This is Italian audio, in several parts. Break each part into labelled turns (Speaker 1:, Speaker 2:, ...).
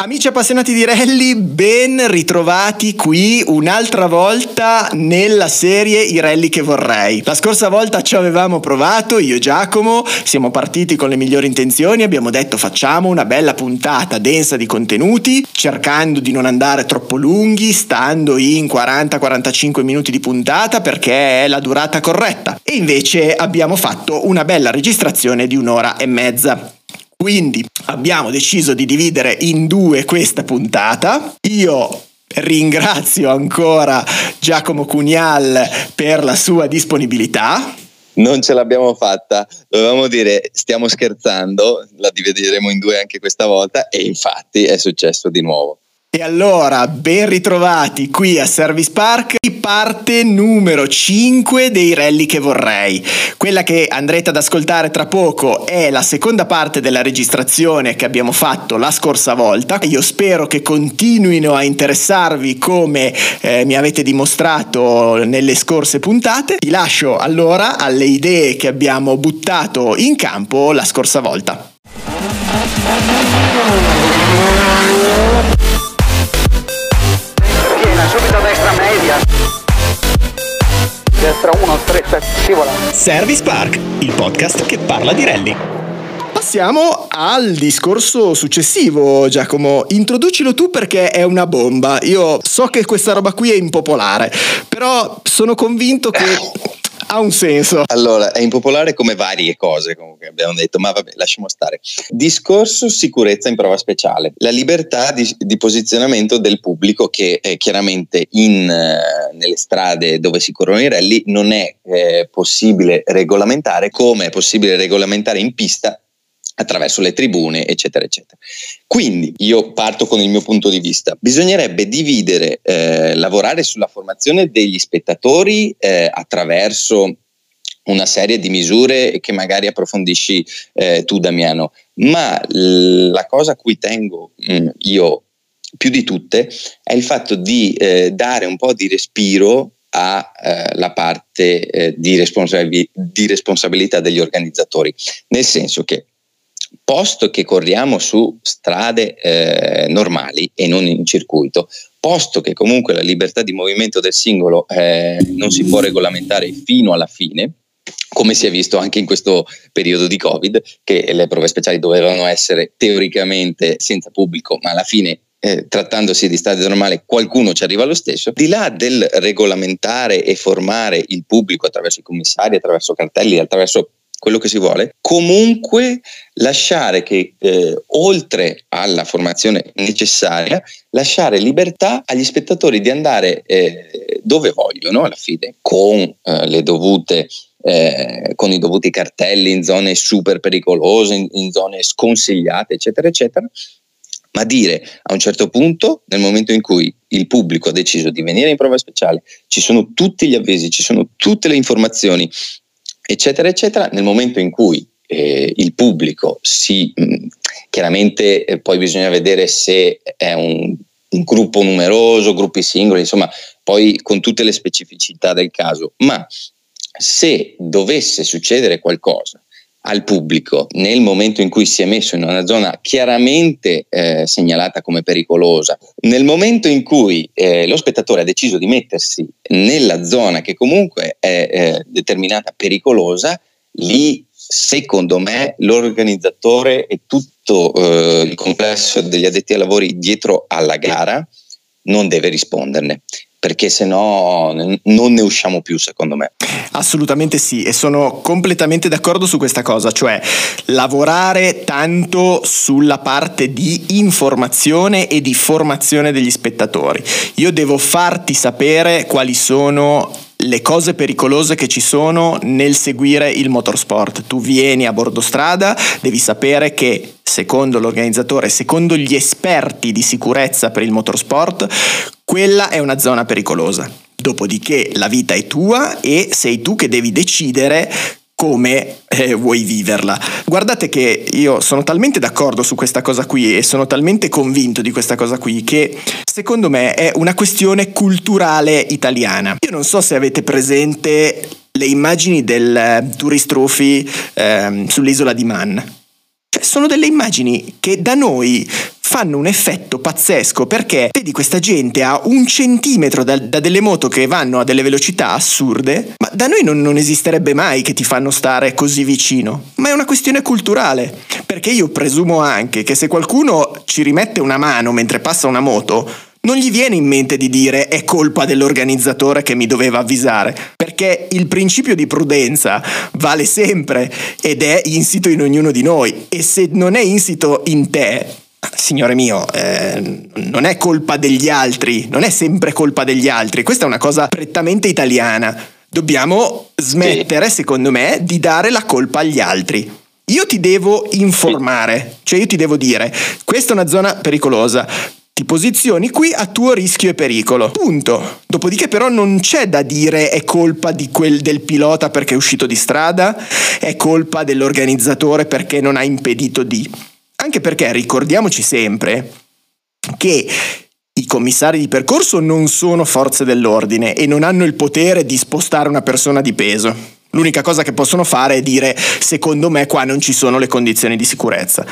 Speaker 1: Amici appassionati di rally, ben ritrovati qui un'altra volta nella serie I rally che vorrei. La scorsa volta ci avevamo provato, io e Giacomo, siamo partiti con le migliori intenzioni, abbiamo detto facciamo una bella puntata densa di contenuti, cercando di non andare troppo lunghi, stando in 40-45 minuti di puntata perché è la durata corretta. E invece abbiamo fatto una bella registrazione di un'ora e mezza. Quindi abbiamo deciso di dividere in due questa puntata. Io ringrazio ancora Giacomo Cunial per la sua disponibilità.
Speaker 2: Non ce l'abbiamo fatta, dovevamo dire stiamo scherzando, la divideremo in due anche questa volta e infatti è successo di nuovo.
Speaker 1: E allora, ben ritrovati qui a Service Park, parte numero 5 dei rally che vorrei. Quella che andrete ad ascoltare tra poco è la seconda parte della registrazione che abbiamo fatto la scorsa volta. Io spero che continuino a interessarvi come eh, mi avete dimostrato nelle scorse puntate. Ti lascio allora alle idee che abbiamo buttato in campo la scorsa volta.
Speaker 3: Destra 1, 3, 7, scivola.
Speaker 1: Service Park, il podcast che parla di rally. Passiamo al discorso successivo, Giacomo. Introducilo tu perché è una bomba. Io so che questa roba qui è impopolare, però sono convinto che ha un senso.
Speaker 2: Allora, è impopolare come varie cose, comunque abbiamo detto, ma vabbè, lasciamo stare. Discorso sicurezza in prova speciale. La libertà di, di posizionamento del pubblico che eh, chiaramente in, eh, nelle strade dove si corrono i rally non è eh, possibile regolamentare come è possibile regolamentare in pista attraverso le tribune, eccetera, eccetera. Quindi io parto con il mio punto di vista. Bisognerebbe dividere, eh, lavorare sulla formazione degli spettatori eh, attraverso una serie di misure che magari approfondisci eh, tu Damiano, ma la cosa a cui tengo mh, mm, io più di tutte è il fatto di eh, dare un po' di respiro alla eh, parte eh, di, responsabil- di responsabilità degli organizzatori, nel senso che posto che corriamo su strade eh, normali e non in circuito, posto che comunque la libertà di movimento del singolo eh, non si può regolamentare fino alla fine, come si è visto anche in questo periodo di Covid, che le prove speciali dovevano essere teoricamente senza pubblico, ma alla fine eh, trattandosi di strade normali, qualcuno ci arriva lo stesso, di là del regolamentare e formare il pubblico attraverso i commissari, attraverso cartelli, attraverso quello che si vuole, comunque lasciare che eh, oltre alla formazione necessaria, lasciare libertà agli spettatori di andare eh, dove vogliono alla fine, con eh, le dovute eh, con i dovuti cartelli in zone super pericolose, in, in zone sconsigliate, eccetera, eccetera, ma dire a un certo punto, nel momento in cui il pubblico ha deciso di venire in prova speciale, ci sono tutti gli avvisi, ci sono tutte le informazioni eccetera, eccetera, nel momento in cui eh, il pubblico si, mh, mm, chiaramente eh, poi bisogna vedere se è un, un, gruppo numeroso, gruppi singoli, insomma, poi con tutte le specificità del caso, ma se dovesse succedere qualcosa al pubblico nel momento in cui si è messo in una zona chiaramente eh, segnalata come pericolosa, nel momento in cui eh, lo spettatore ha deciso di mettersi nella zona che comunque è eh, determinata pericolosa, lì secondo me l'organizzatore e tutto eh, il complesso degli addetti ai lavori dietro alla gara non deve risponderne perché se no non ne usciamo più secondo me.
Speaker 1: Assolutamente sì e sono completamente d'accordo su questa cosa, cioè lavorare tanto sulla parte di informazione e di formazione degli spettatori. Io devo farti sapere quali sono le cose pericolose che ci sono nel seguire il motorsport. Tu vieni a bordo strada, devi sapere che secondo l'organizzatore, secondo gli esperti di sicurezza per il motorsport, quella è una zona pericolosa. Dopodiché la vita è tua e sei tu che devi decidere come eh, vuoi viverla. Guardate che io sono talmente d'accordo su questa cosa qui e sono talmente convinto di questa cosa qui che secondo me è una questione culturale italiana. Io non so se avete presente le immagini del Tourist Trophy uh, sull'isola di Man Cioè, sono delle immagini che da noi fanno un effetto pazzesco perché vedi questa gente a un centimetro da, da, delle moto che vanno a delle velocità assurde, ma da noi non, non esisterebbe mai che ti fanno stare così vicino. Ma è una questione culturale, perché io presumo anche che se qualcuno ci rimette una mano mentre passa una moto, non gli viene in mente di dire è colpa dell'organizzatore che mi doveva avvisare, perché il principio di prudenza vale sempre ed è insito in ognuno di noi. E se non è insito in te, signore mio, eh, non è colpa degli altri, non è sempre colpa degli altri, questa è una cosa prettamente italiana. Dobbiamo smettere, secondo me, di dare la colpa agli altri. Io ti devo informare, cioè io ti devo dire, questa è una zona pericolosa, ti posizioni qui a tuo rischio e pericolo. Punto. Dopodiché però non c'è da dire è colpa quel del pilota perché è uscito di strada, è colpa dell'organizzatore perché non ha impedito di. Anche perché ricordiamoci sempre che i commissari di percorso non sono forze dell'ordine e non hanno il potere di spostare una persona di peso. L'unica cosa che possono fare è dire secondo me qua non ci sono le condizioni di sicurezza.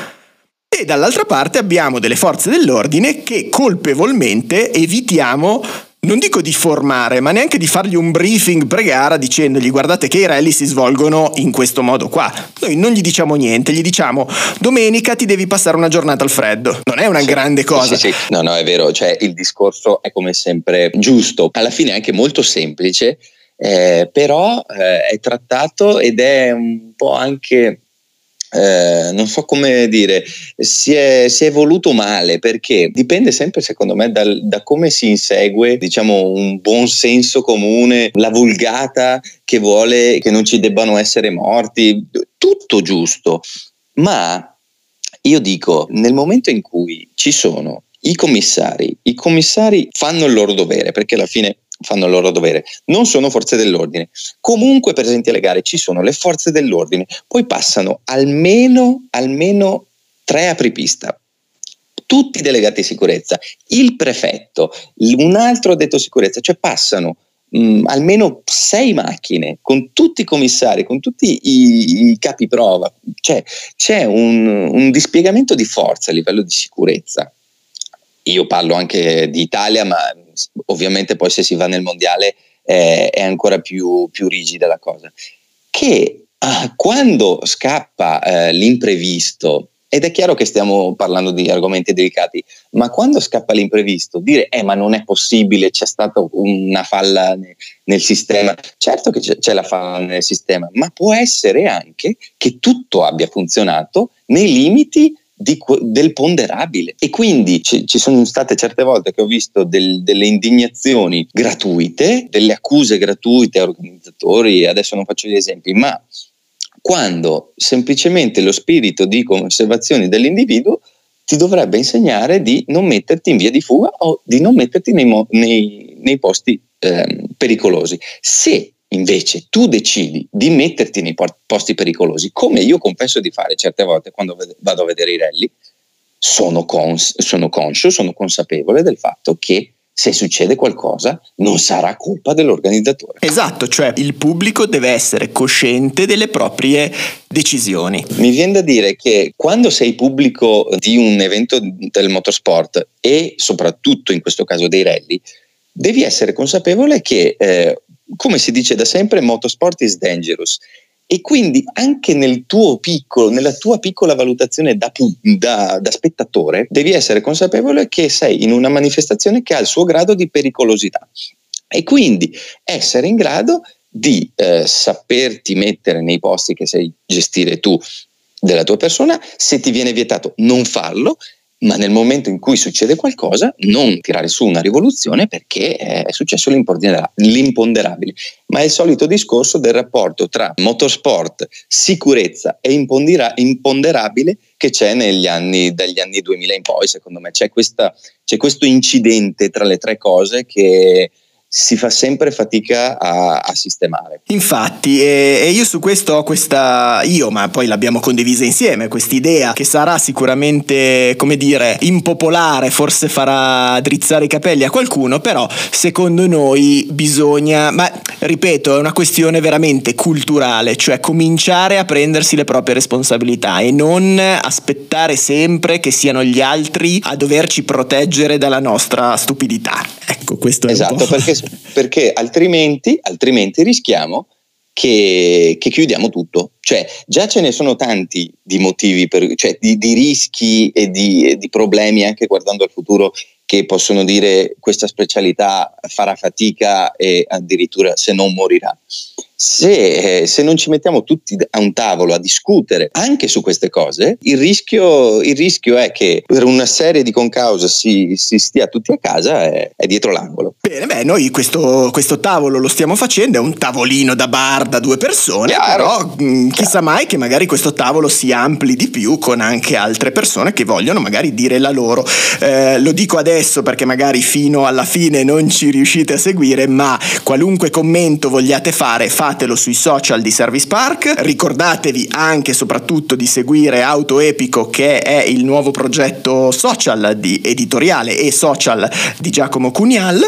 Speaker 1: E dall'altra parte abbiamo delle forze dell'ordine che colpevolmente evitiamo non dico di formare, ma neanche di fargli un briefing pre-gara dicendogli guardate che i rally si svolgono in questo modo qua. Noi non gli diciamo niente, gli diciamo domenica ti devi passare una giornata al freddo. Non è una sì, grande cosa.
Speaker 2: Sì, sì. No, no, è vero, cioè il discorso è come sempre giusto, alla fine è anche molto semplice, eh, però eh, è trattato ed è un po' anche eh, non so come dire, si è, si è, evoluto male perché dipende sempre, secondo me, dal, da come si insegue, diciamo, un buon senso comune, la vulgata che vuole che non ci debbano essere morti, tutto giusto. Ma io dico, nel momento in cui ci sono i commissari, i commissari fanno il loro dovere perché alla fine fanno il loro dovere, non sono forze dell'ordine. Comunque presenti alle gare ci sono le forze dell'ordine, poi passano almeno, almeno tre apripista, tutti delegati di sicurezza, il prefetto, un altro detto sicurezza, cioè passano mh, almeno sei macchine con tutti i commissari, con tutti i, i capi prova, cioè c'è un, un dispiegamento di forza a livello di sicurezza. Io parlo anche di Italia, ma ovviamente poi se si va nel mondiale eh, è ancora più, più, rigida la cosa, che ah, quando scappa eh, l'imprevisto, ed è chiaro che stiamo parlando di argomenti delicati, ma quando scappa l'imprevisto, dire eh ma non è possibile, c'è stata una falla ne, nel sistema, certo che c'è, c'è la falla nel sistema, ma può essere anche che tutto abbia funzionato nei limiti di, del ponderabile. E quindi ci, ci, sono state certe volte che ho visto del, delle indignazioni gratuite, delle accuse gratuite a organizzatori, adesso non faccio gli esempi, ma quando semplicemente lo spirito di conservazione dell'individuo ti dovrebbe insegnare di non metterti in via di fuga o di non metterti nei, nei, nei posti eh, pericolosi. Se invece tu decidi di metterti nei posti pericolosi, come io confesso di fare certe volte quando vado a vedere i rally, sono, cons- sono conscio, sono consapevole del fatto che se succede qualcosa non sarà colpa dell'organizzatore.
Speaker 1: Esatto, cioè il pubblico deve essere cosciente delle proprie decisioni.
Speaker 2: Mi viene da dire che quando sei pubblico di un evento del motorsport e soprattutto in questo caso dei rally, devi essere consapevole che eh, come si dice da sempre, motorsport is dangerous. E quindi anche nel tuo piccolo, nella tua piccola valutazione da, da, da, spettatore, devi essere consapevole che sei in una manifestazione che ha il suo grado di pericolosità. E quindi essere in grado di eh, saperti mettere nei posti che sai gestire tu della tua persona, se ti viene vietato non farlo ma nel momento in cui succede qualcosa non tirare su una rivoluzione perché è successo l'imponderabile. Ma è il solito discorso del rapporto tra motorsport, sicurezza e imponderabile che c'è anni, dagli anni 2000 in poi, secondo me. C'è, questa, c'è questo incidente tra le tre cose che si fa sempre fatica a, a sistemare.
Speaker 1: Infatti, e, e, io su questo ho questa, io, ma poi l'abbiamo condivisa insieme, questa idea che sarà sicuramente, come dire, impopolare, forse farà drizzare i capelli a qualcuno, però secondo noi bisogna, ma ripeto, è una questione veramente culturale, cioè cominciare a prendersi le proprie responsabilità e non aspettare sempre che siano gli altri a doverci proteggere dalla nostra stupidità. Ecco, questo è
Speaker 2: esatto, perché, perché altrimenti, altrimenti rischiamo che, che, chiudiamo tutto. Cioè, già ce ne sono tanti di motivi, per, cioè di, di rischi e di, di, problemi anche guardando al futuro che possono dire questa specialità farà fatica e addirittura se non morirà se, eh, se, non ci mettiamo tutti a un tavolo a discutere anche su queste cose, il rischio, il rischio è che per una serie di concause si, si stia tutti a casa e è dietro l'angolo.
Speaker 1: Bene, beh, noi questo, questo, tavolo lo stiamo facendo, è un tavolino da bar da due persone, Chiaro. però mh, mm, chissà mai che magari questo tavolo si ampli di più con anche altre persone che vogliono magari dire la loro. Eh, lo dico adesso perché magari fino alla fine non ci riuscite a seguire, ma qualunque commento vogliate fare, fate fatelo sui social di Service Park. Ricordatevi anche e soprattutto di seguire Auto Epico che è il nuovo progetto social di editoriale e social di Giacomo Cunial.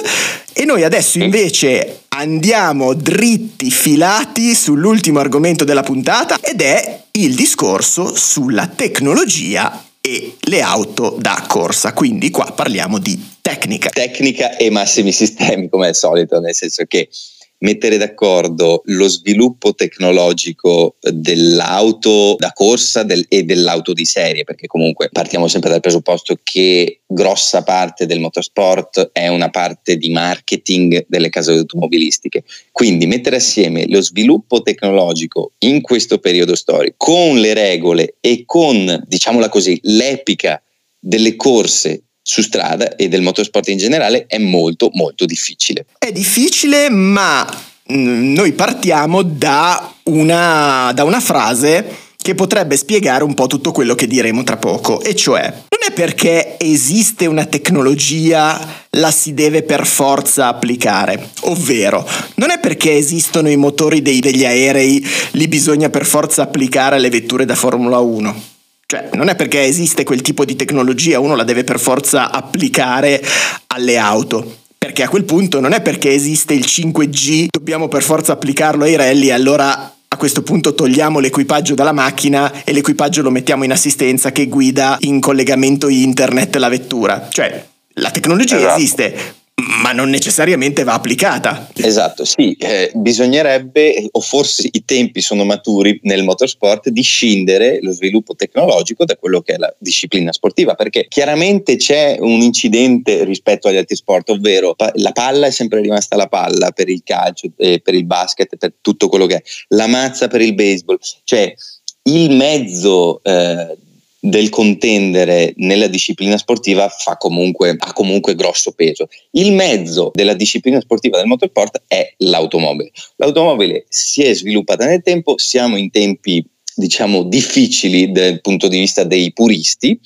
Speaker 1: E noi adesso invece andiamo dritti filati sull'ultimo argomento della puntata ed è il discorso sulla tecnologia e le auto da corsa. Quindi qua parliamo di tecnica.
Speaker 2: Tecnica e massimi sistemi come al solito, nel senso che mettere d'accordo lo sviluppo tecnologico dell'auto da corsa del, e dell'auto di serie, perché comunque partiamo sempre dal presupposto che grossa parte del motorsport è una parte di marketing delle case automobilistiche. Quindi mettere assieme lo sviluppo tecnologico in questo periodo storico con le regole e con, diciamola così, l'epica delle corse su strada e del motorsport in generale è molto molto difficile.
Speaker 1: È difficile ma mm, noi partiamo da una, da una frase che potrebbe spiegare un po' tutto quello che diremo tra poco, e cioè non è perché esiste una tecnologia la si deve per forza applicare, ovvero non è perché esistono i motori dei, degli aerei li bisogna per forza applicare alle vetture da Formula 1 cioè, non è perché esiste quel tipo di tecnologia, uno la deve per forza applicare alle auto. Perché a quel punto non è perché esiste il 5G, dobbiamo per forza applicarlo ai rally, allora a questo punto togliamo l'equipaggio dalla macchina e l'equipaggio lo mettiamo in assistenza che guida in collegamento internet la vettura. Cioè, la tecnologia esatto. esiste, ma non necessariamente va applicata.
Speaker 2: Esatto, sì, eh, bisognerebbe, o forse i tempi sono maturi nel motorsport, di scindere lo sviluppo tecnologico da quello che è la disciplina sportiva, perché chiaramente c'è un incidente rispetto agli altri sport, ovvero la palla è sempre rimasta la palla per il calcio, eh, per il basket, per tutto quello che è, la mazza per il baseball, cioè il mezzo eh, del contendere nella disciplina sportiva comunque, ha comunque grosso peso. Il mezzo della disciplina sportiva del motorsport è l'automobile. L'automobile si è sviluppata nel tempo, siamo in tempi diciamo difficili dal punto di vista dei puristi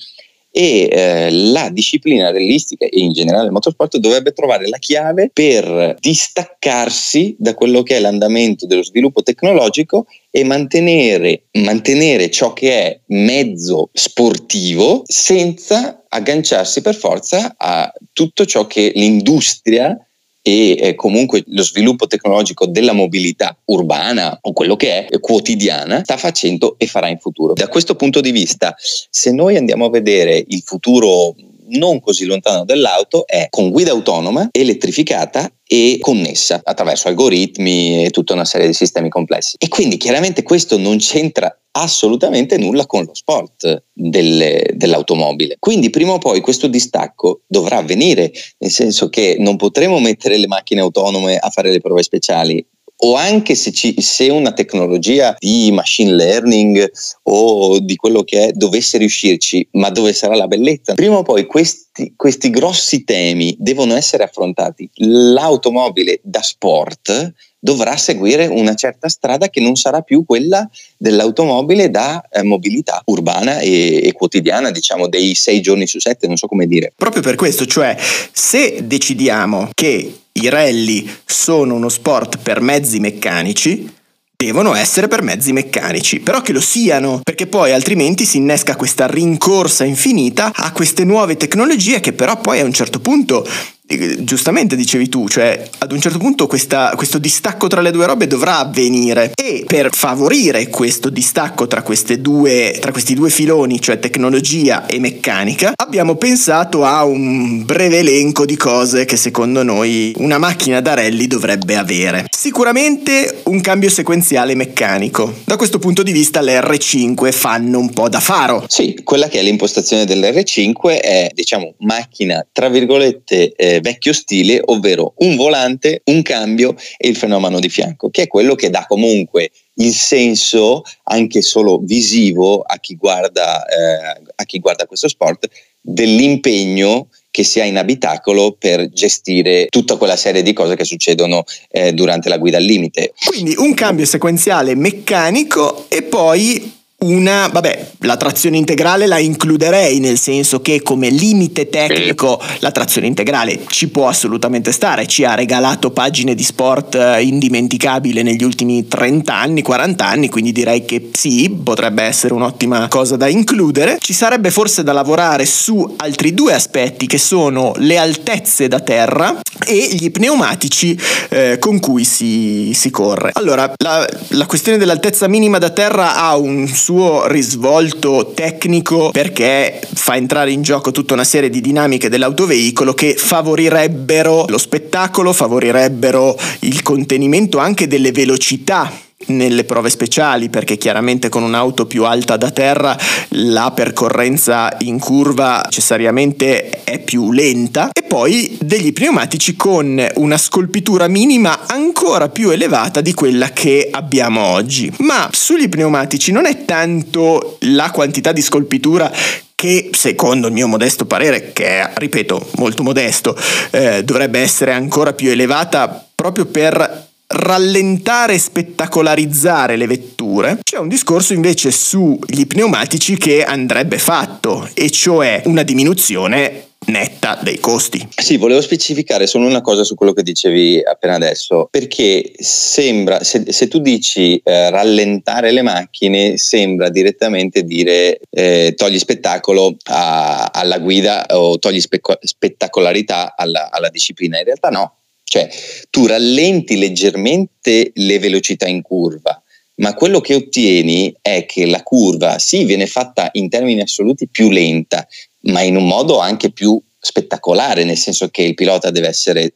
Speaker 2: e eh, la disciplina realistica e in generale il motorsport dovrebbe trovare la chiave per distaccarsi da quello che è l'andamento dello sviluppo tecnologico e mantenere, mantenere ciò che è mezzo sportivo senza agganciarsi per forza a tutto ciò che l'industria e eh, comunque lo sviluppo tecnologico della mobilità urbana o quello che è quotidiana sta facendo e farà in futuro. Da questo punto di vista, se noi andiamo a vedere il futuro non così lontano dell'auto è con guida autonoma, elettrificata e connessa attraverso algoritmi e tutta una serie di sistemi complessi. E quindi chiaramente questo non c'entra assolutamente nulla con lo sport delle, dell'automobile. Quindi prima o poi questo distacco dovrà avvenire, nel senso che non potremo mettere le macchine autonome a fare le prove speciali o anche se, ci, se, una tecnologia di machine learning o di quello che è dovesse riuscirci, ma dove sarà la bellezza? Prima o poi questi, questi grossi temi devono essere affrontati. L'automobile da sport dovrà seguire una certa strada che non sarà più quella dell'automobile da eh, mobilità urbana e, e, quotidiana, diciamo dei sei giorni su sette, non so come dire.
Speaker 1: Proprio per questo, cioè se decidiamo che i rally sono uno sport per mezzi meccanici, devono essere per mezzi meccanici, però che lo siano, perché poi altrimenti si innesca questa rincorsa infinita a queste nuove tecnologie che però poi a un certo punto giustamente dicevi tu, cioè ad un certo punto questa, questo distacco tra le due robe dovrà avvenire e per favorire questo distacco tra, due, tra questi due filoni, cioè tecnologia e meccanica, abbiamo pensato a un breve elenco di cose che secondo noi una macchina da rally dovrebbe avere. Sicuramente un cambio sequenziale meccanico. Da questo punto di vista le R5 fanno un po' da faro.
Speaker 2: Sì, quella che è l'impostazione dell'R5 è diciamo macchina tra virgolette eh, vecchio stile, ovvero un volante, un cambio e il fenomeno di fianco, che è quello che dà comunque il senso anche solo visivo a chi guarda, eh, a chi guarda questo sport dell'impegno che si ha in abitacolo per gestire tutta quella serie di cose che succedono eh, durante la guida al limite.
Speaker 1: Quindi un cambio sequenziale meccanico e poi una, vabbè, la trazione integrale la includerei nel senso che come limite tecnico la trazione integrale ci può assolutamente stare, ci ha regalato pagine di sport eh, indimenticabile negli ultimi 30 anni, 40 anni, quindi direi che sì, potrebbe essere un'ottima cosa da includere. Ci sarebbe forse da lavorare su altri due aspetti che sono le altezze da terra e gli pneumatici eh, con cui si, si, corre. Allora, la, la questione dell'altezza minima da terra ha un suo suo risvolto tecnico perché fa entrare in gioco tutta una serie di dinamiche dell'autoveicolo che favorirebbero lo spettacolo, favorirebbero il contenimento anche delle velocità nelle prove speciali perché chiaramente con un'auto più alta da terra la percorrenza in curva necessariamente è più lenta. E poi degli pneumatici con una scolpitura minima ancora più elevata di quella che abbiamo oggi. Ma sugli pneumatici non è tanto la quantità di scolpitura che secondo il mio modesto parere, che è, ripeto, molto modesto, eh, dovrebbe essere ancora più elevata proprio per rallentare e spettacolarizzare le vetture, c'è un discorso invece sugli pneumatici che andrebbe fatto, e cioè una diminuzione netta dei costi.
Speaker 2: Sì, volevo specificare solo una cosa su quello che dicevi appena adesso, perché sembra, se, se tu dici eh, rallentare le macchine, sembra direttamente dire eh, togli spettacolo a, alla guida o togli spe- spettacolarità alla, alla disciplina. In realtà no, cioè tu rallenti leggermente le velocità in curva, ma quello che ottieni è che la curva sì viene fatta in termini assoluti più lenta, ma in un modo anche più spettacolare, nel senso che il pilota deve essere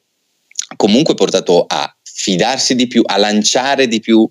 Speaker 2: comunque portato a fidarsi di più, a lanciare di più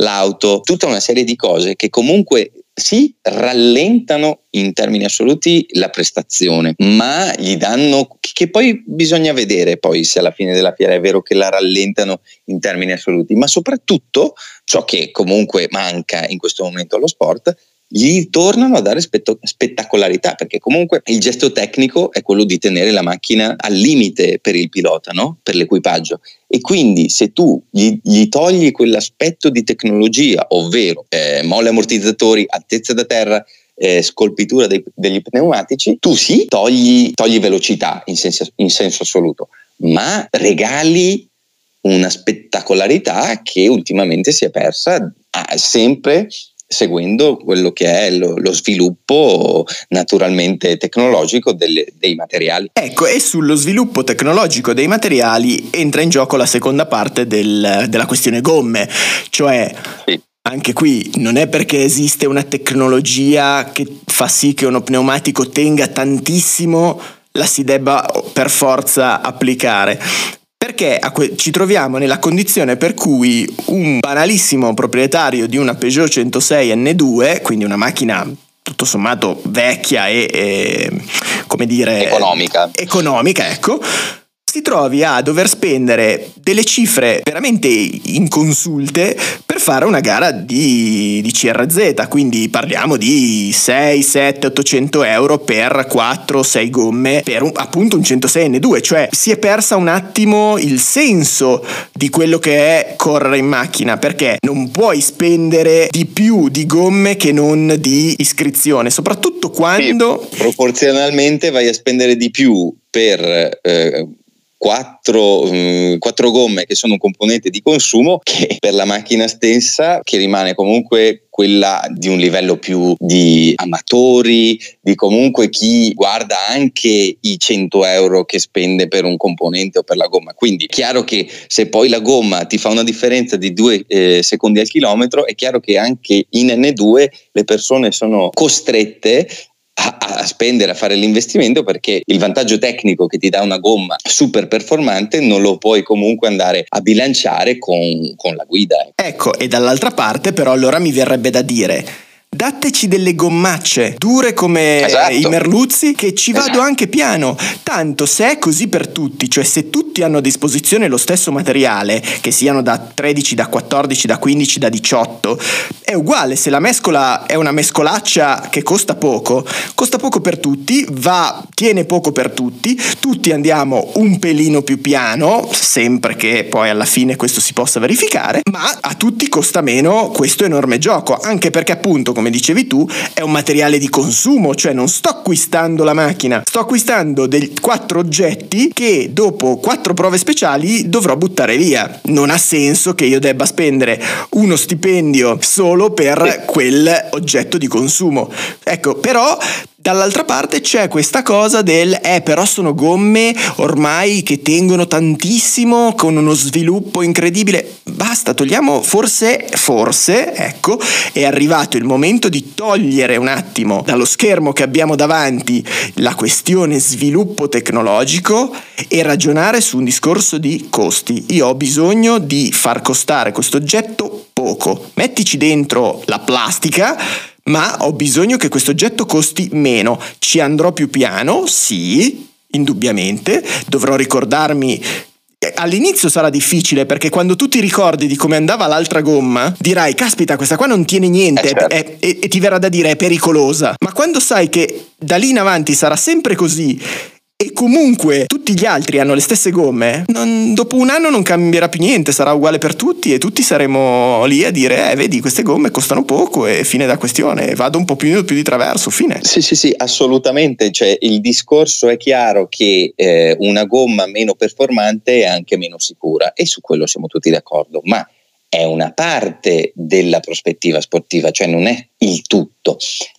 Speaker 2: l'auto, tutta una serie di cose che comunque sì, rallentano in termini assoluti la prestazione, ma gli danno che poi bisogna vedere poi se alla fine della fiera è vero che la rallentano in termini assoluti, ma soprattutto ciò che comunque manca in questo momento allo sport gli tornano a dare spetto- spettacolarità perché comunque il gesto tecnico è quello di tenere la macchina al limite per il pilota, no? per l'equipaggio e quindi se tu gli, gli togli quell'aspetto di tecnologia, ovvero eh, molle ammortizzatori, altezza da terra, eh, scolpitura dei, degli pneumatici, tu sì togli, togli velocità in senso, in senso assoluto, ma regali una spettacolarità che ultimamente si è persa ah, sempre seguendo quello che è lo, lo sviluppo naturalmente tecnologico delle, dei materiali.
Speaker 1: Ecco, e sullo sviluppo tecnologico dei materiali entra in gioco la seconda parte del, della questione gomme, cioè sì. Anche qui non è perché esiste una tecnologia che fa sì che uno pneumatico tenga tantissimo la si debba per forza applicare perché ci troviamo nella condizione per cui un banalissimo proprietario di una Peugeot 106 N2, quindi una macchina tutto sommato vecchia e, e come dire
Speaker 2: economica,
Speaker 1: economica ecco, si trovi a dover spendere delle cifre veramente inconsulte per fare una gara di, di CRZ, quindi parliamo di 6, 7, 800 euro per 4, 6 gomme per un, appunto un 106 N2, cioè si è persa un attimo il senso di quello che è correre in macchina, perché non puoi spendere di più di gomme che non di iscrizione, soprattutto quando...
Speaker 2: Sì, proporzionalmente vai a spendere di più per... Eh, quattro, mh, mm, quattro, gomme che sono un componente di consumo che per la macchina stessa che rimane comunque quella di un livello più di amatori, di comunque chi guarda anche i 100 euro che spende per un componente o per la gomma. Quindi è chiaro che se poi la gomma ti fa una differenza di due eh, secondi al chilometro, è chiaro che anche in N2 le persone sono costrette a, a, spendere, a fare l'investimento perché il vantaggio tecnico che ti dà una gomma super performante non lo puoi comunque andare a bilanciare con, con la guida.
Speaker 1: Ecco, e dall'altra parte però allora mi verrebbe da dire Dateci delle gommacce dure come esatto. i merluzzi che ci vado esatto. anche piano. Tanto se è così per tutti, cioè se tutti hanno a disposizione lo stesso materiale, che siano da 13, da 14, da 15, da 18, è uguale. Se la mescola è una mescolaccia che costa poco, costa poco per tutti, va, tiene poco per tutti, tutti andiamo un pelino più piano, sempre che poi alla fine questo si possa verificare, ma a tutti costa meno questo enorme gioco, anche perché appunto come dicevi tu, è un materiale di consumo, cioè non sto acquistando la macchina, sto acquistando dei quattro oggetti che dopo quattro prove speciali dovrò buttare via. Non ha senso che io debba spendere uno stipendio solo per quel oggetto di consumo. Ecco, però Dall'altra parte c'è questa cosa del eh però sono gomme ormai che tengono tantissimo con uno sviluppo incredibile. Basta, togliamo forse forse, ecco, è arrivato il momento di togliere un attimo dallo schermo che abbiamo davanti la questione sviluppo tecnologico e ragionare su un discorso di costi. Io ho bisogno di far costare questo oggetto poco. Mettici dentro la plastica ma ho bisogno che questo oggetto costi meno. Ci andrò più piano? Sì, indubbiamente. Dovrò ricordarmi eh, All'inizio sarà difficile perché quando tu ti ricordi di come andava l'altra gomma, dirai: Caspita, questa qua non tiene niente eh certo. e, e, e ti verrà da dire è pericolosa. Ma quando sai che da lì in avanti sarà sempre così e comunque tutti gli altri hanno le stesse gomme, non, dopo un anno non cambierà più niente, sarà uguale per tutti e tutti saremo lì a dire, eh vedi queste gomme costano poco e fine da questione, vado un po' più, più di traverso, fine.
Speaker 2: Sì, sì, sì, assolutamente, cioè il discorso è chiaro che eh, una gomma meno performante è anche meno sicura e su quello siamo tutti d'accordo, ma è una parte della prospettiva sportiva, cioè non è il tutto.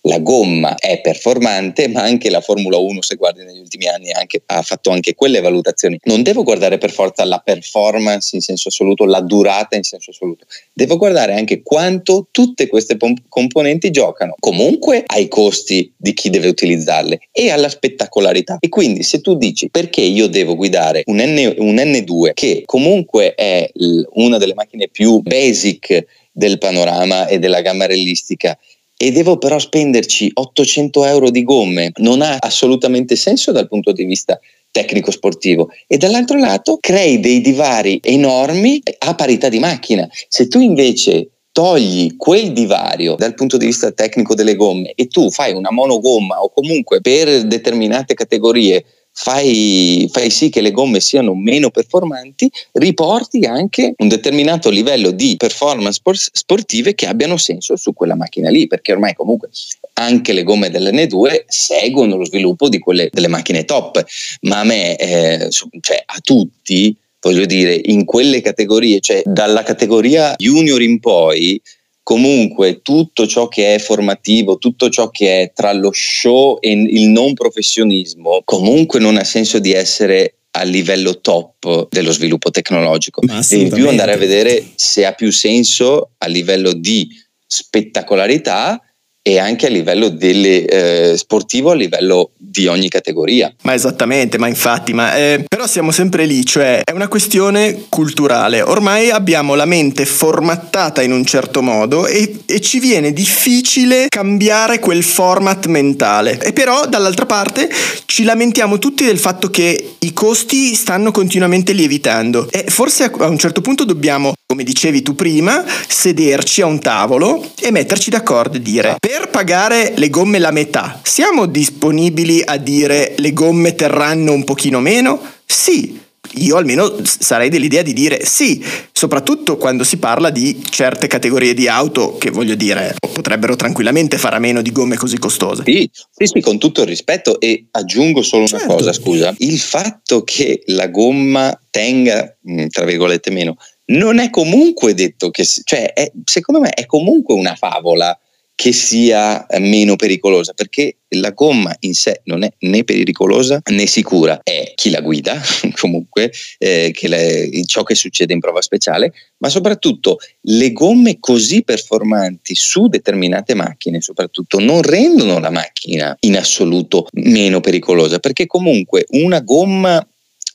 Speaker 2: La gomma è performante, ma anche la Formula 1, se guardi negli ultimi anni, anche, ha fatto anche quelle valutazioni. Non devo guardare per forza la performance in senso assoluto, la durata in senso assoluto, devo guardare anche quanto tutte queste pom- componenti giocano comunque ai costi di chi deve utilizzarle e alla spettacolarità. E quindi se tu dici perché io devo guidare un, N, un N2 che comunque è l- una delle macchine più basic del panorama e della gamma realistica e devo però spenderci 800 euro di gomme, non ha assolutamente senso dal punto di vista tecnico sportivo e dall'altro lato crei dei divari enormi a parità di macchina. Se tu invece togli quel divario dal punto di vista tecnico delle gomme e tu fai una monogomma o comunque per determinate categorie fai, fai, sì che le gomme siano meno performanti, riporti anche un determinato livello di performance sportive che abbiano senso su quella macchina lì, perché ormai comunque anche le gomme dell'N2 seguono lo sviluppo di quelle delle macchine top, ma a me, eh, cioè a tutti, voglio dire, in quelle categorie, cioè dalla categoria junior in poi, comunque tutto ciò che è formativo, tutto ciò che è tra lo show e il non professionismo, comunque non ha senso di essere a livello top dello sviluppo tecnologico. Devi più andare a vedere se ha più senso a livello di spettacolarità e anche a livello delle, eh, sportivo a livello di ogni categoria.
Speaker 1: Ma esattamente, ma infatti, ma, eh, però siamo sempre lì, cioè è una questione culturale. Ormai abbiamo la mente formattata in un certo modo e, e ci viene difficile cambiare quel format mentale. E però dall'altra parte ci lamentiamo tutti del fatto che i costi stanno continuamente lievitando e forse a un certo punto dobbiamo, come dicevi tu prima, sederci a un tavolo e metterci d'accordo e dire per pagare le gomme la metà, siamo disponibili a dire le gomme terranno un pochino meno? Sì, io almeno sarei dell'idea di dire sì, soprattutto quando si parla di certe categorie di auto che voglio dire potrebbero tranquillamente fare a meno di gomme così costose.
Speaker 2: Sì, sì, sì con tutto il rispetto e aggiungo solo certo. una cosa, scusa, il fatto che la gomma tenga, mm, tra virgolette meno, non è comunque detto che, cioè è, secondo me è comunque una favola che sia eh, meno pericolosa, perché la gomma in sé non è né pericolosa né sicura, è chi la guida, comunque, eh, che le, ciò che succede in prova speciale, ma soprattutto le gomme così performanti su determinate macchine, soprattutto, non rendono la macchina in assoluto meno pericolosa, perché comunque una gomma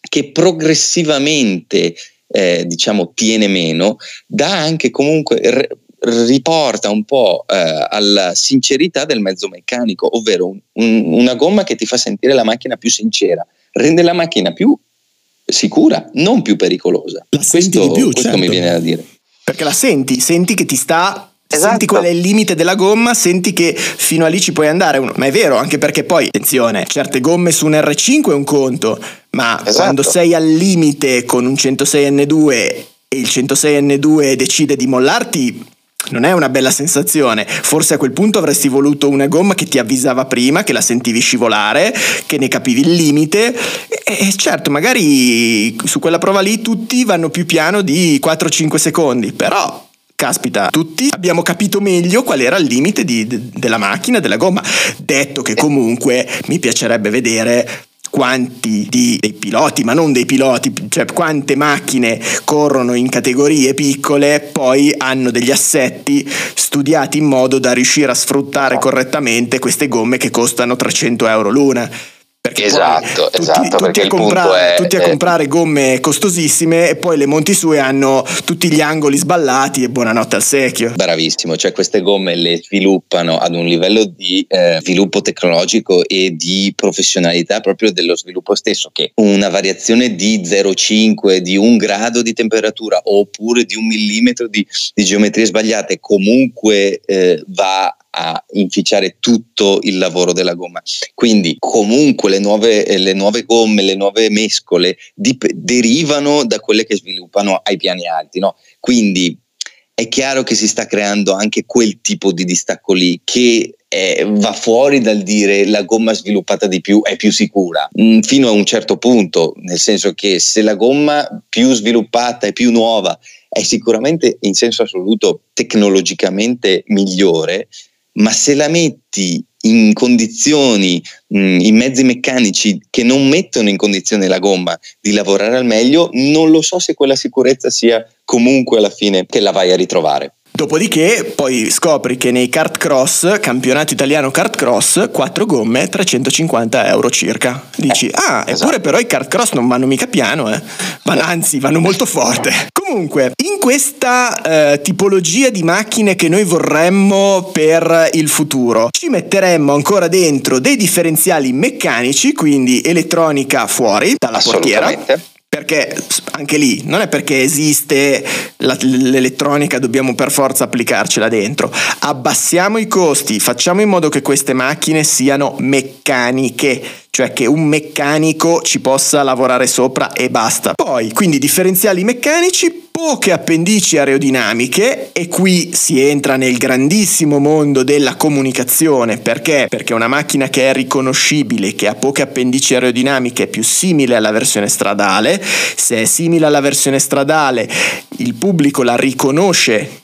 Speaker 2: che progressivamente eh, diciamo tiene meno, dà anche comunque riporta un po' eh, alla sincerità del mezzo meccanico, ovvero un, un, una gomma che ti fa sentire la macchina più sincera, rende la macchina più sicura, non più pericolosa.
Speaker 1: La questo, più,
Speaker 2: questo
Speaker 1: certo.
Speaker 2: mi viene da dire.
Speaker 1: Perché la senti, senti che ti sta Esatto. Senti qual è il limite della gomma, senti che fino a lì ci puoi andare. Ma è vero, anche perché poi, attenzione, certe gomme su un R5 è un conto, ma esatto. quando sei al limite con un 106N2 e il 106N2 decide di mollarti, non è una bella sensazione. Forse a quel punto avresti voluto una gomma che ti avvisava prima, che la sentivi scivolare, che ne capivi il limite. E, certo, magari su quella prova lì tutti vanno più piano di 4-5 secondi, però caspita, tutti abbiamo capito meglio qual era il limite di, de, della macchina, della gomma. Detto che comunque mi piacerebbe vedere quanti di, dei piloti, ma non dei piloti, cioè quante macchine corrono in categorie piccole, poi hanno degli assetti studiati in modo da riuscire a sfruttare correttamente queste gomme che costano 300 euro l'una.
Speaker 2: Perché esatto,
Speaker 1: tutti,
Speaker 2: esatto,
Speaker 1: tutti, a comprare, è, tutti, a comprare, gomme costosissime e poi le monti sue hanno tutti gli angoli sballati e buonanotte al secchio.
Speaker 2: Bravissimo, cioè queste gomme le sviluppano ad un livello di eh, sviluppo tecnologico e di professionalità proprio dello sviluppo stesso, che una variazione di 0,5, di un grado di temperatura oppure di un millimetro di, di geometrie sbagliate comunque eh, va a inficiare tutto il lavoro della gomma. Quindi comunque le nuove, le nuove gomme, le nuove mescole dip- derivano da quelle che sviluppano ai piani alti. No? Quindi è chiaro che si sta creando anche quel tipo di distacco lì che eh, va fuori dal dire la gomma sviluppata di più è più sicura, mm, fino a un certo punto, nel senso che se la gomma più sviluppata è più nuova è sicuramente in senso assoluto tecnologicamente migliore, ma se la metti in condizioni, mh, in mezzi meccanici che non mettono in condizione la gomma di lavorare al meglio, non lo so se quella sicurezza sia comunque alla fine che la vai a ritrovare.
Speaker 1: Dopodiché poi scopri che nei kart cross, campionato italiano kart cross, 4 gomme, 350 euro circa. Dici, eh, ah, esatto. eppure però i kart cross non vanno mica piano, eh. Ma anzi, vanno molto forte. Comunque, in questa eh, tipologia di macchine che noi vorremmo per il futuro, ci metteremmo ancora dentro dei differenziali meccanici, quindi elettronica fuori dalla portiera perché anche lì non è perché esiste l'elettronica dobbiamo per forza applicarcela dentro. Abbassiamo i costi, facciamo in modo che queste macchine siano meccaniche, cioè che un meccanico ci possa lavorare sopra e basta. Poi, quindi differenziali meccanici poche appendici aerodinamiche e qui si entra nel grandissimo mondo della comunicazione perché? Perché una macchina che è riconoscibile, che ha poche appendici aerodinamiche è più simile alla versione stradale, se è simile alla versione stradale il pubblico la riconosce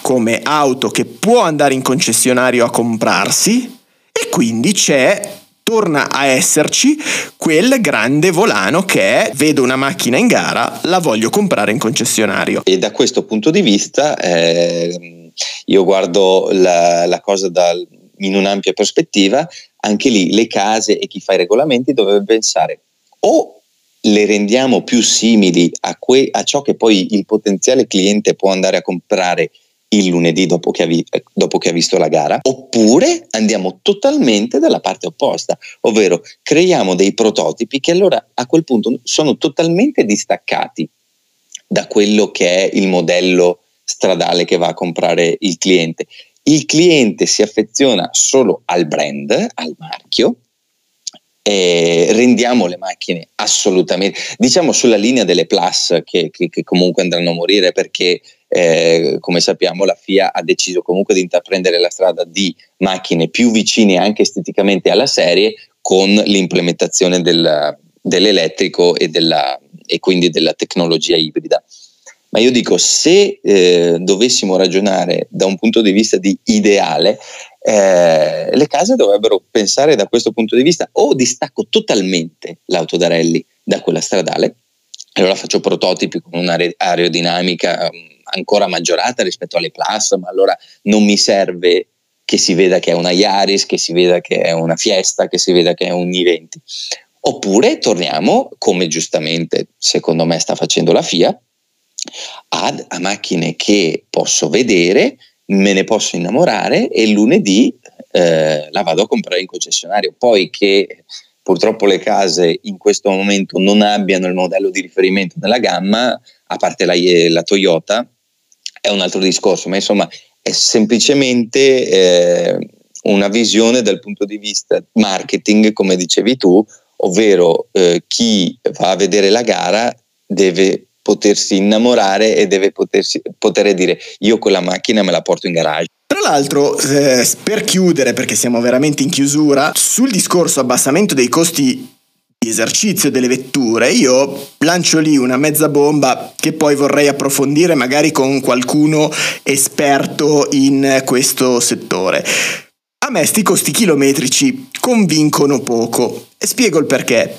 Speaker 1: come auto che può andare in concessionario a comprarsi e quindi c'è torna a esserci quel grande volano che è vedo una macchina in gara, la voglio comprare in concessionario.
Speaker 2: E da questo punto di vista eh, io guardo la, la cosa dal, in un'ampia prospettiva, anche lì le case e chi fa i regolamenti dovrebbe pensare o le rendiamo più simili a, que- a ciò che poi il potenziale cliente può andare a comprare il lunedì dopo che, vi- dopo che, ha visto la gara, oppure andiamo totalmente dalla parte opposta, ovvero creiamo dei prototipi che allora a quel punto sono totalmente distaccati da quello che è il modello stradale che va a comprare il cliente. Il cliente si affeziona solo al brand, al marchio, e rendiamo le macchine assolutamente, diciamo sulla linea delle plus che, che, che comunque andranno a morire perché eh, come sappiamo la FIA ha deciso comunque di intraprendere la strada di macchine più vicine anche esteticamente alla serie con l'implementazione del, dell'elettrico e, della, e quindi della tecnologia ibrida. Ma io dico, se eh, dovessimo ragionare da un punto di vista di ideale, eh, le case dovrebbero pensare da questo punto di vista o distacco totalmente l'auto da rally da quella stradale, allora faccio prototipi con un'aerodinamica ancora maggiorata rispetto alle Plus, ma allora non mi serve che si veda che è una Yaris, che si veda che è una Fiesta, che si veda che è un i20. Oppure torniamo, come giustamente secondo me sta facendo la FIA, ad, a macchine che posso vedere me ne posso innamorare e lunedì eh, la vado a comprare in concessionario. Poi che purtroppo le case in questo momento non abbiano il modello di riferimento nella gamma, a parte la, la Toyota, è un altro discorso, ma insomma è semplicemente eh, una visione dal punto di vista marketing, come dicevi tu, ovvero eh, chi va a vedere la gara deve potersi innamorare e deve potersi, poter dire io quella macchina me la porto in garage.
Speaker 1: Tra l'altro, eh, per chiudere, perché siamo veramente in chiusura, sul discorso abbassamento dei costi di esercizio delle vetture, io lancio lì una mezza bomba che poi vorrei approfondire magari con qualcuno esperto in questo settore. A me sti costi chilometrici convincono poco e spiego il perché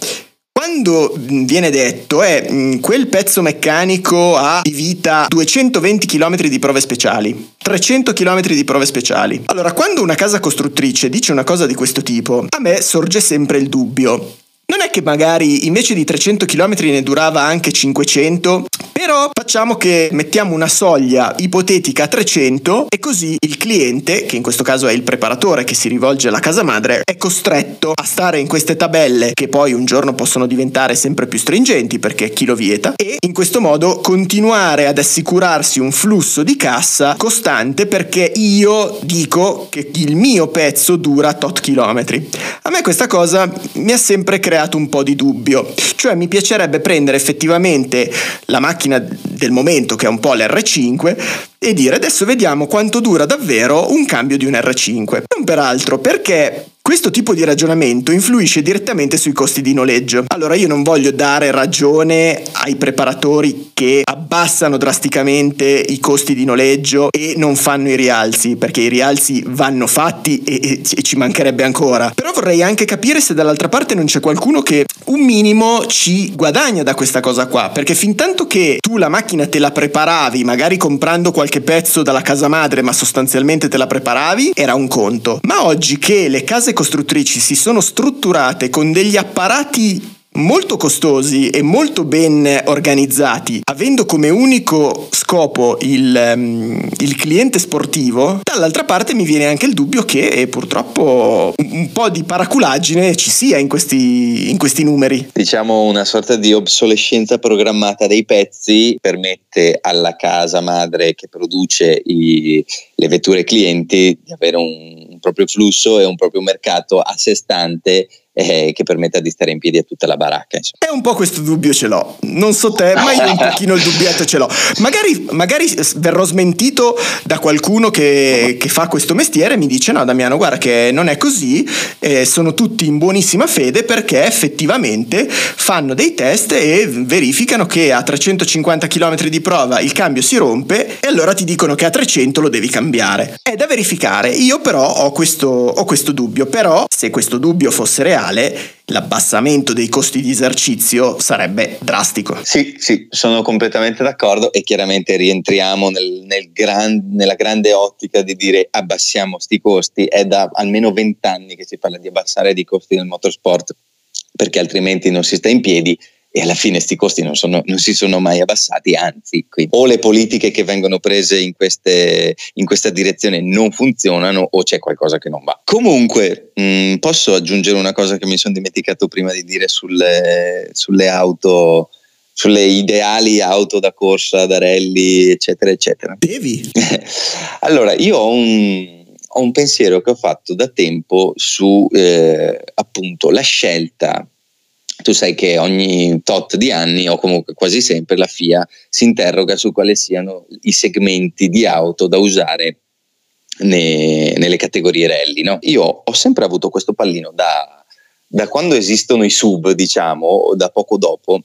Speaker 1: quando viene detto è quel pezzo meccanico ha di vita 220 km di prove speciali, 300 km di prove speciali. Allora, quando una casa costruttrice dice una cosa di questo tipo, a me sorge sempre il dubbio. Non è che magari invece di 300 km ne durava anche 500? Però facciamo che mettiamo una soglia ipotetica a 300 e così il cliente, che in questo caso è il preparatore che si rivolge alla casa madre, è costretto a stare in queste tabelle che poi un giorno possono diventare sempre più stringenti perché chi lo vieta e in questo modo continuare ad assicurarsi un flusso di cassa costante perché io dico che il mio pezzo dura tot chilometri. A me questa cosa mi ha sempre creato un po' di dubbio, cioè mi piacerebbe prendere effettivamente la macchina del momento che è un po' l'R5 e dire adesso vediamo quanto dura davvero un cambio di un R5. Non peraltro perché questo tipo di ragionamento influisce direttamente sui costi di noleggio. Allora io non voglio dare ragione ai preparatori che abbassano drasticamente i costi di noleggio e non fanno i rialzi, perché i rialzi vanno fatti e, e, e ci mancherebbe ancora. Però vorrei anche capire se dall'altra parte non c'è qualcuno che un minimo ci guadagna da questa cosa qua, perché fin tanto che tu la macchina te la preparavi, magari comprando qualche pezzo dalla casa madre, ma sostanzialmente te la preparavi, era un conto. Ma oggi che le case costruttrici si sono strutturate con degli apparati molto costosi e molto ben organizzati, avendo come unico scopo il, um, il, cliente sportivo, dall'altra parte mi viene anche il dubbio che eh, purtroppo un, un, po' di paraculaggine ci sia in questi, in questi numeri.
Speaker 2: Diciamo una sorta di obsolescenza programmata dei pezzi permette alla casa madre che produce i, le vetture clienti di avere un, proprio flusso e un proprio mercato a sé stante eh, che permetta di stare in piedi a tutta la baracca. Insomma.
Speaker 1: E un po' questo dubbio ce l'ho. Non so te, ma io un pochino il dubbietto ce l'ho. Magari, magari verrò smentito da qualcuno che, che, fa questo mestiere e mi dice no Damiano guarda che non è così, eh, sono tutti in buonissima fede perché effettivamente fanno dei test e verificano che a 350 km di prova il cambio si rompe e allora ti dicono che a 300 lo devi cambiare. È da verificare. Io però ho questo, ho questo dubbio, però se questo dubbio fosse reale generale l'abbassamento dei costi di esercizio sarebbe drastico.
Speaker 2: Sì, sì, sono completamente d'accordo e chiaramente rientriamo nel, nel gran, nella grande ottica di dire abbassiamo questi costi. È da almeno vent'anni che si parla di abbassare i costi del motorsport perché altrimenti non si sta in piedi e alla fine questi costi non, sono, non, si sono mai abbassati, anzi, quindi, o le politiche che vengono prese in, queste, in, questa direzione non funzionano o c'è qualcosa che non va. Comunque, mh, mm, posso aggiungere una cosa che mi sono dimenticato prima di dire sulle, sulle auto sulle ideali auto da corsa, da rally, eccetera, eccetera.
Speaker 1: Devi.
Speaker 2: allora, io ho un, ho un, pensiero che ho fatto da tempo su eh, appunto la scelta tu sai che ogni tot di anni o comunque quasi sempre la FIA si interroga su quali siano i segmenti di auto da usare ne, nelle categorie rally. No? Io ho sempre avuto questo pallino da, da quando esistono i sub, diciamo, da poco dopo,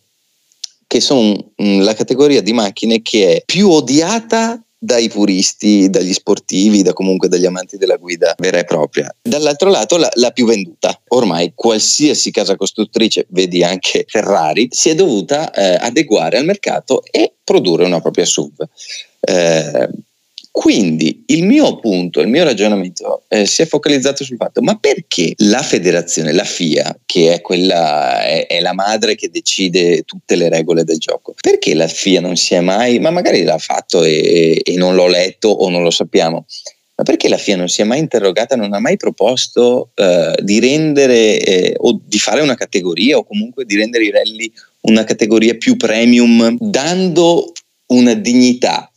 Speaker 2: che sono mm, la categoria di macchine che è più odiata dai puristi, dagli sportivi, da comunque dagli amanti della guida vera e propria. Dall'altro lato la, la, più venduta. Ormai qualsiasi casa costruttrice, vedi anche Ferrari, si è dovuta eh, adeguare al mercato e produrre una propria SUV. Eh, quindi il mio punto, il mio ragionamento eh, si è focalizzato sul fatto, ma perché la federazione, la FIA, che è, quella, è, è, la madre che decide tutte le regole del gioco, perché la FIA non si è mai, ma magari l'ha fatto e, e non l'ho letto o non lo sappiamo, ma perché la FIA non si è mai interrogata, non ha mai proposto eh, di rendere eh, o di fare una categoria o comunque di rendere i rally una categoria più premium, dando una dignità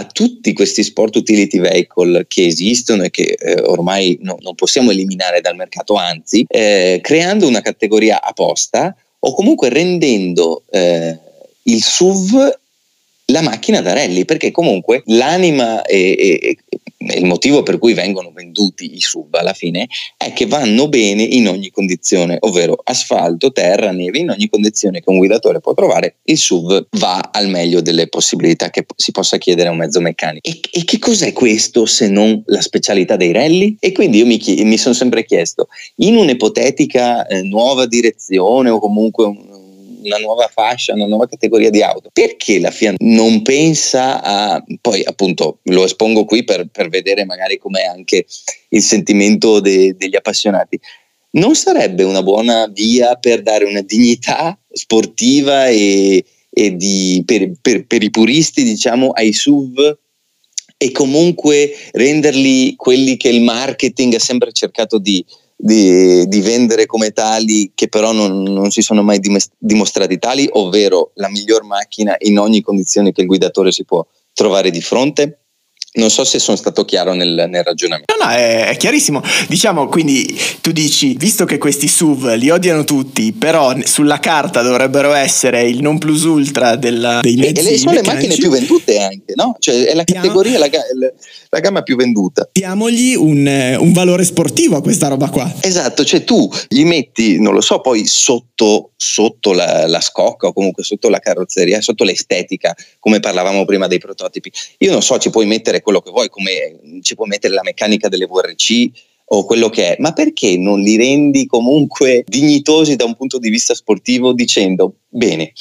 Speaker 2: a tutti questi sport utility vehicle che esistono e che eh, ormai no, non possiamo eliminare dal mercato, anzi, eh, creando una categoria apposta o comunque rendendo eh, il SUV la macchina da rally, perché comunque l'anima e, il motivo per cui vengono venduti i sub alla fine è che vanno bene in ogni condizione, ovvero asfalto, terra, neve, in ogni condizione che un guidatore può trovare, il SUV va al meglio delle possibilità che si possa chiedere a un mezzo meccanico. E, e che cos'è questo se non la specialità dei rally? E quindi io mi, mi sono sempre chiesto, in un'ipotetica eh, nuova direzione o comunque un, una nuova fascia, una nuova categoria di auto. Perché la FIA non pensa a, poi appunto lo espongo qui per, per vedere magari com'è anche il sentimento de, degli appassionati, non sarebbe una buona via per dare una dignità sportiva e, e di, per, per, per i puristi diciamo ai SUV e comunque renderli quelli che il marketing ha sempre cercato di, di, di, vendere come tali che però non, non si sono mai dimostrati tali, ovvero la miglior macchina in ogni condizione che il guidatore si può trovare di fronte? Non so se sono stato chiaro nel, nel ragionamento.
Speaker 1: No, no, è, è, chiarissimo. Diciamo, quindi tu dici, visto che questi SUV li odiano tutti, però sulla carta dovrebbero essere il non plus ultra della, dei mezzi
Speaker 2: E, e sono le macchine più vendute anche, no? Cioè è la categoria, la, la gamma più venduta.
Speaker 1: Diamogli un, un, valore sportivo a questa roba qua.
Speaker 2: Esatto, cioè tu gli metti, non lo so, poi sotto, sotto la, la scocca o comunque sotto la carrozzeria, sotto l'estetica, come parlavamo prima dei prototipi. Io non so, ci puoi mettere quello che vuoi, come ci puoi mettere la meccanica delle VRC o quello che è, ma perché non li rendi comunque dignitosi da un punto di vista sportivo dicendo bene,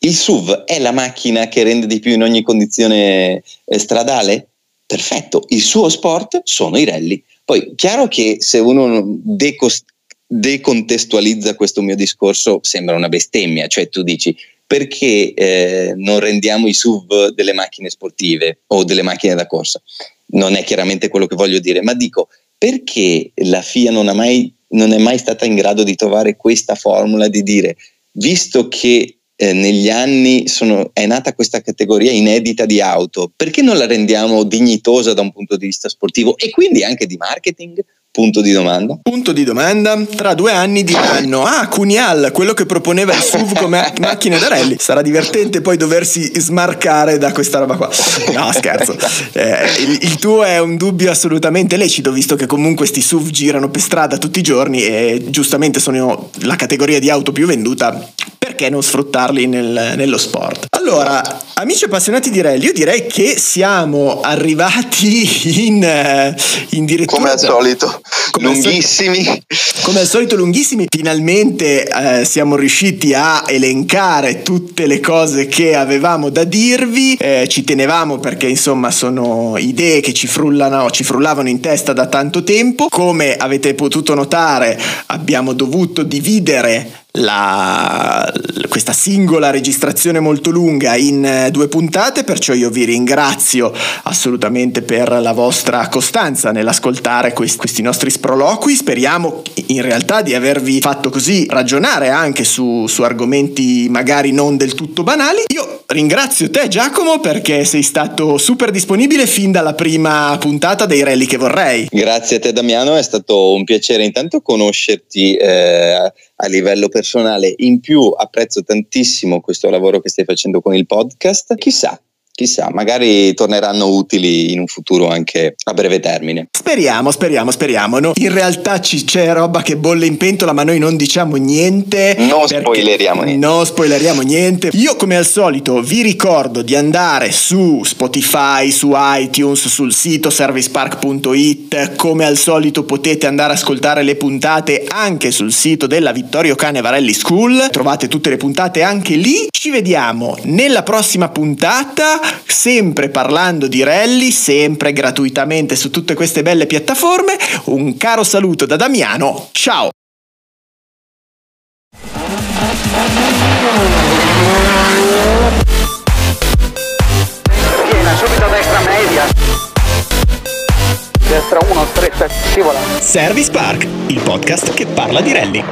Speaker 2: il SUV è la macchina che rende di più in ogni condizione eh, stradale? Perfetto, il suo sport sono i rally. Poi, chiaro che se uno decost- decontestualizza questo mio discorso sembra una bestemmia, cioè tu dici perché eh, non rendiamo i SUV delle macchine sportive o delle macchine da corsa. Non è chiaramente quello che voglio dire, ma dico perché la FIA non, mai, non è mai stata in grado di trovare questa formula di dire, visto che eh, negli anni sono, è nata questa categoria inedita di auto, perché non la rendiamo dignitosa da un punto di vista sportivo e quindi anche di marketing? Punto di domanda.
Speaker 1: Punto di domanda. Tra due anni diranno: Ah, Cunial, quello che proponeva il SUV come macchine da rally. Sarà divertente poi doversi smarcare da questa roba qua. No, scherzo. Eh, il, il, tuo è un dubbio assolutamente lecito, visto che comunque questi SUV girano per strada tutti i giorni e giustamente sono la categoria di auto più venduta perché non sfruttarli nel, nello sport? Allora, amici appassionati di rally, io direi che siamo arrivati in, eh, in direttura...
Speaker 2: Come al solito, come lunghissimi.
Speaker 1: Al solito, come al solito lunghissimi, finalmente eh, siamo riusciti a elencare tutte le cose che avevamo da dirvi, eh, ci tenevamo perché insomma sono idee che ci frullano, ci frullavano in testa da tanto tempo, come avete potuto notare abbiamo dovuto dividere la, questa singola registrazione molto lunga in eh, due puntate, perciò io vi ringrazio assolutamente per la vostra costanza nell'ascoltare questi, questi nostri sproloqui. Speriamo in realtà di avervi fatto così ragionare anche su, su argomenti magari non del tutto banali. Io ringrazio te Giacomo perché sei stato super disponibile fin dalla prima puntata dei rally che vorrei.
Speaker 2: Grazie a te Damiano, è stato un piacere intanto conoscerti. Eh, a livello personale. In più apprezzo tantissimo questo lavoro che stai facendo con il podcast. Chissà, chissà, magari torneranno utili in un futuro anche a breve termine.
Speaker 1: Speriamo, speriamo, speriamo. No? In realtà ci, c'è roba che bolle in pentola, ma noi non diciamo niente.
Speaker 2: Non spoileriamo niente.
Speaker 1: Non spoileriamo niente. Io, come al solito, vi ricordo di andare su Spotify, su iTunes, sul sito servicepark.it. Come al solito, potete andare ad ascoltare le puntate anche sul sito della Vittorio Cane Varelli School. Trovate tutte le puntate anche lì. Ci vediamo nella prossima puntata sempre parlando di rally, sempre gratuitamente su tutte queste belle piattaforme. Un caro saluto da Damiano, ciao!
Speaker 3: Piena, subito destra media. Destra 1, 3, 7, scivola.
Speaker 1: Service Park, il podcast che parla di rally.